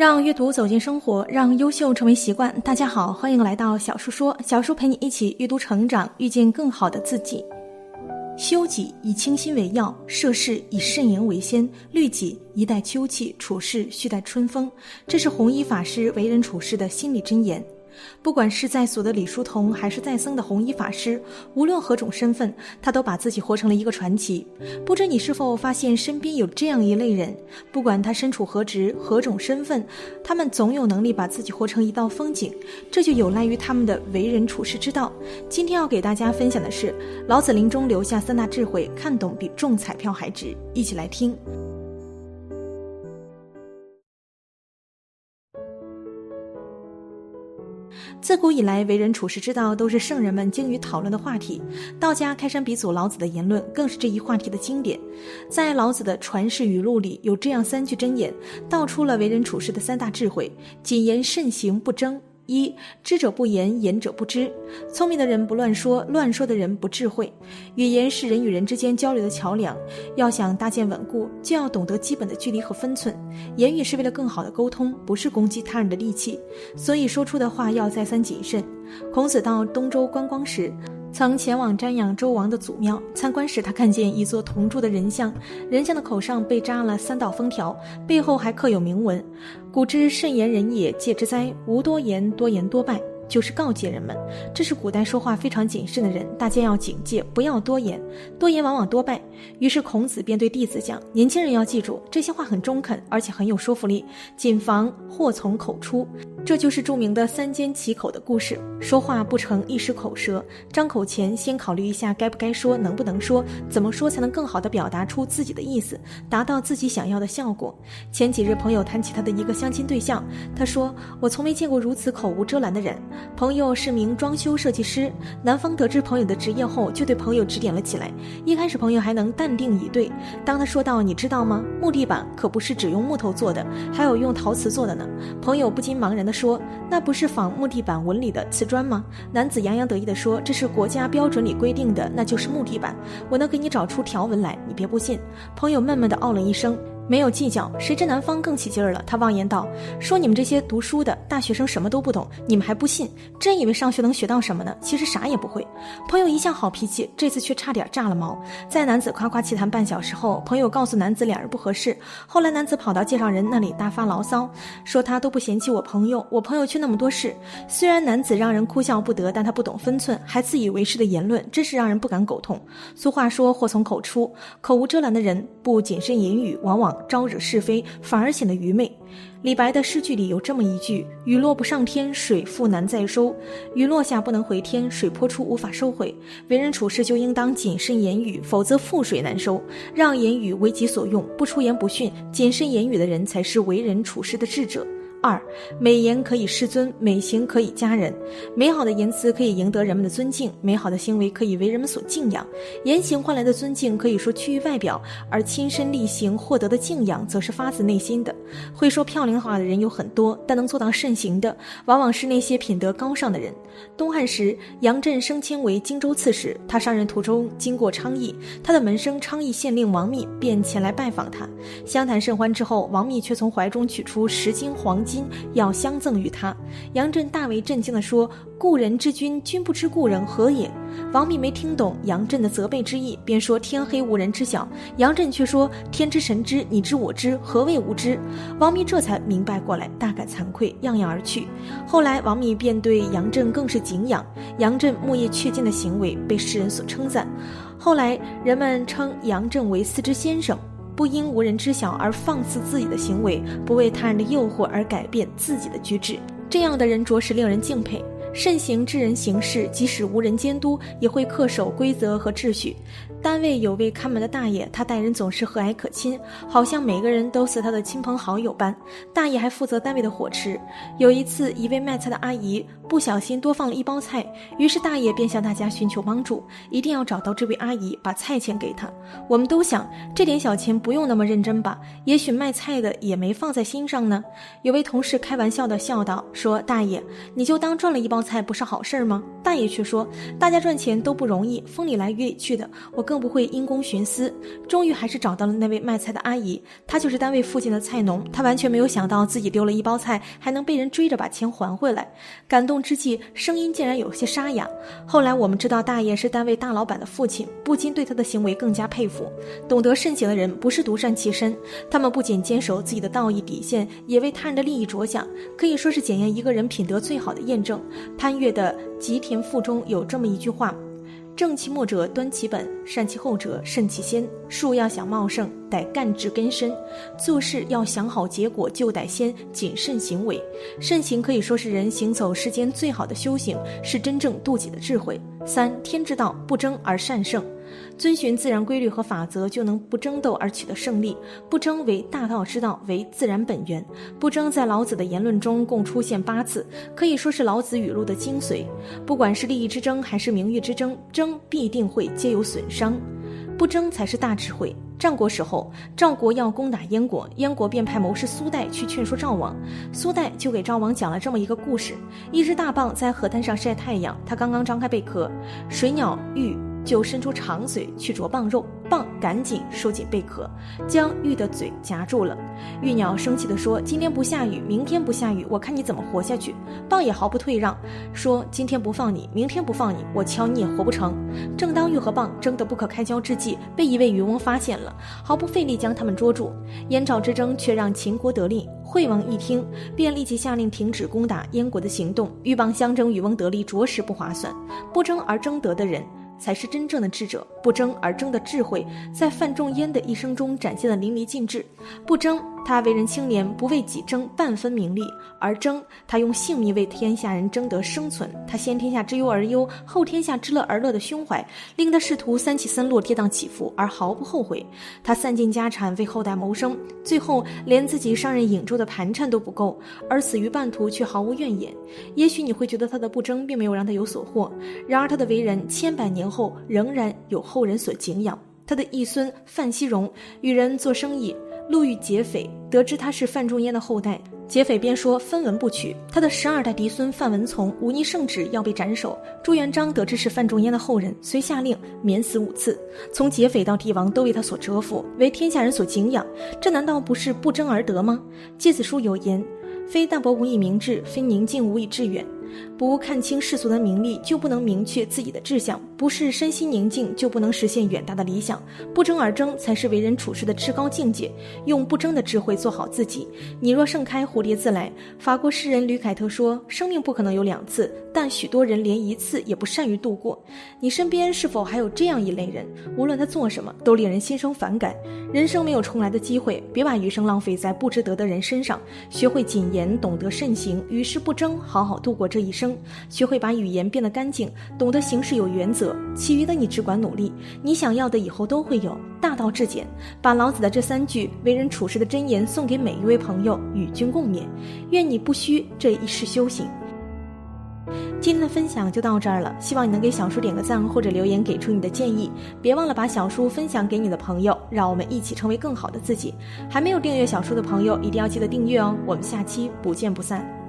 让阅读走进生活，让优秀成为习惯。大家好，欢迎来到小叔说，小叔陪你一起阅读成长，遇见更好的自己。修己以清心为要，涉世以慎言为先，律己一待秋气，处事须待春风。这是弘一法师为人处事的心理箴言。不管是在所的李叔同，还是在僧的红衣法师，无论何种身份，他都把自己活成了一个传奇。不知你是否发现身边有这样一类人？不管他身处何职、何种身份，他们总有能力把自己活成一道风景。这就有赖于他们的为人处事之道。今天要给大家分享的是老子临终留下三大智慧，看懂比中彩票还值。一起来听。自古以来，为人处世之道都是圣人们精于讨论的话题。道家开山鼻祖老子的言论更是这一话题的经典。在老子的传世语录里，有这样三句箴言，道出了为人处世的三大智慧：谨言慎行，不争。一知者不言，言者不知。聪明的人不乱说，乱说的人不智慧。语言是人与人之间交流的桥梁，要想搭建稳固，就要懂得基本的距离和分寸。言语是为了更好的沟通，不是攻击他人的利器，所以说出的话要再三谨慎。孔子到东周观光时。曾前往瞻仰周王的祖庙，参观时他看见一座铜铸的人像，人像的口上被扎了三道封条，背后还刻有铭文：“古之慎言人也，戒之哉！无多言，多言多败。”就是告诫人们，这是古代说话非常谨慎的人，大家要警戒，不要多言，多言往往多败。于是孔子便对弟子讲：“年轻人要记住，这些话很中肯，而且很有说服力，谨防祸从口出。”这就是著名的三缄其口的故事。说话不成一时口舌，张口前先考虑一下该不该说，能不能说，怎么说才能更好地表达出自己的意思，达到自己想要的效果。前几日，朋友谈起他的一个相亲对象，他说：“我从没见过如此口无遮拦的人。”朋友是名装修设计师，男方得知朋友的职业后，就对朋友指点了起来。一开始朋友还能淡定以对，当他说到“你知道吗？木地板可不是只用木头做的，还有用陶瓷做的呢。”朋友不禁茫然地说：“那不是仿木地板纹理的瓷砖吗？”男子洋洋得意地说：“这是国家标准里规定的，那就是木地板。我能给你找出条纹来，你别不信。”朋友闷闷地哦了一声。没有计较，谁知男方更起劲儿了。他妄言道：“说你们这些读书的大学生什么都不懂，你们还不信？真以为上学能学到什么呢？其实啥也不会。”朋友一向好脾气，这次却差点炸了毛。在男子夸夸其谈半小时后，朋友告诉男子两人不合适。后来男子跑到介绍人那里大发牢骚，说他都不嫌弃我朋友，我朋友却那么多事。虽然男子让人哭笑不得，但他不懂分寸，还自以为是的言论，真是让人不敢苟同。俗话说：“祸从口出。”口无遮拦的人不谨慎言语，往往。招惹是非，反而显得愚昧。李白的诗句里有这么一句：“雨落不上天，水复难再收。雨落下不能回天，水泼出无法收回。为人处事就应当谨慎言语，否则覆水难收。让言语为己所用，不出言不逊，谨慎言语的人才是为人处事的智者。”二，美言可以世尊，美行可以佳人。美好的言辞可以赢得人们的尊敬，美好的行为可以为人们所敬仰。言行换来的尊敬可以说趋于外表，而亲身力行获得的敬仰则是发自内心的。会说漂亮话的人有很多，但能做到慎行的，往往是那些品德高尚的人。东汉时，杨震升迁为荆州刺史，他上任途中经过昌邑，他的门生昌邑县令王密便前来拜访他，相谈甚欢之后，王密却从怀中取出十斤黄金。要相赠于他，杨震大为震惊地说：“故人之君，君不知故人何也？”王密没听懂杨震的责备之意，便说：“天黑无人知晓。”杨震却说：“天之神知，你知我知，何谓无知？”王密这才明白过来，大感惭愧，怏怏而去。后来王密便对杨震更是敬仰，杨震木叶却金的行为被世人所称赞。后来人们称杨震为四之先生。不因无人知晓而放肆自己的行为，不为他人的诱惑而改变自己的举止，这样的人着实令人敬佩。慎行之人行事，即使无人监督，也会恪守规则和秩序。单位有位看门的大爷，他待人总是和蔼可亲，好像每个人都是他的亲朋好友般。大爷还负责单位的伙食。有一次，一位卖菜的阿姨不小心多放了一包菜，于是大爷便向大家寻求帮助，一定要找到这位阿姨，把菜钱给她。我们都想，这点小钱不用那么认真吧？也许卖菜的也没放在心上呢。有位同事开玩笑的笑道：“说大爷，你就当赚了一包菜，不是好事吗？”大爷却说：“大家赚钱都不容易，风里来雨里去的。我。”更不会因公徇私。终于还是找到了那位卖菜的阿姨，她就是单位附近的菜农。她完全没有想到自己丢了一包菜，还能被人追着把钱还回来。感动之际，声音竟然有些沙哑。后来我们知道大爷是单位大老板的父亲，不禁对他的行为更加佩服。懂得慎行的人不是独善其身，他们不仅坚守自己的道义底线，也为他人的利益着想，可以说是检验一个人品德最好的验证。潘岳的《吉田赋》中有这么一句话。正其末者，端其本；善其后者，慎其先。树要想茂盛，得干至根深；做事要想好结果，就得先谨慎行为。慎行可以说是人行走世间最好的修行，是真正渡己的智慧。三天之道，不争而善胜。遵循自然规律和法则，就能不争斗而取得胜利。不争为大道之道，为自然本源。不争在老子的言论中共出现八次，可以说是老子语录的精髓。不管是利益之争还是名誉之争，争必定会皆有损伤。不争才是大智慧。战国时候，赵国要攻打燕国，燕国便派谋士苏代去劝说赵王。苏代就给赵王讲了这么一个故事：一只大蚌在河滩上晒太阳，它刚刚张开贝壳，水鸟欲。就伸出长嘴去啄蚌肉，蚌赶紧收紧贝壳，将玉的嘴夹住了。玉鸟生气地说：“今天不下雨，明天不下雨，我看你怎么活下去。”蚌也毫不退让，说：“今天不放你，明天不放你，我瞧你也活不成。”正当玉和蚌争得不可开交之际，被一位渔翁发现了，毫不费力将他们捉住。燕赵之争却让秦国得利，惠王一听，便立即下令停止攻打燕国的行动。鹬蚌相争，渔翁得利，着实不划算。不争而争得的人。才是真正的智者，不争而争的智慧，在范仲淹的一生中展现的淋漓尽致。不争。他为人清廉，不为己争半分名利，而争他用性命为天下人争得生存。他先天下之忧而忧，后天下之乐而乐的胸怀，令他仕途三起三落，跌宕起伏，而毫不后悔。他散尽家产为后代谋生，最后连自己上任颍州的盘缠都不够，而死于半途却毫无怨言。也许你会觉得他的不争并没有让他有所获，然而他的为人千百年后仍然有后人所敬仰。他的义孙范希荣与人做生意。路遇劫匪，得知他是范仲淹的后代，劫匪便说分文不取。他的十二代嫡孙范文从忤逆圣旨，要被斩首。朱元璋得知是范仲淹的后人，遂下令免死五次。从劫匪到帝王，都为他所折服，为天下人所敬仰。这难道不是不争而得吗？诫子书有言：“非淡泊无以明志，非宁静无以致远。”不看清世俗的名利，就不能明确自己的志向；不是身心宁静，就不能实现远大的理想。不争而争，才是为人处事的至高境界。用不争的智慧做好自己。你若盛开，蝴蝶自来。法国诗人吕凯特说：“生命不可能有两次，但许多人连一次也不善于度过。”你身边是否还有这样一类人？无论他做什么，都令人心生反感。人生没有重来的机会，别把余生浪费在不值得的人身上。学会谨言，懂得慎行，与世不争，好好度过这一生。学会把语言变得干净，懂得行事有原则，其余的你只管努力。你想要的以后都会有。大道至简，把老子的这三句为人处事的箴言送给每一位朋友，与君共勉。愿你不虚这一世修行。今天的分享就到这儿了，希望你能给小叔点个赞或者留言给出你的建议，别忘了把小叔分享给你的朋友，让我们一起成为更好的自己。还没有订阅小叔的朋友，一定要记得订阅哦，我们下期不见不散。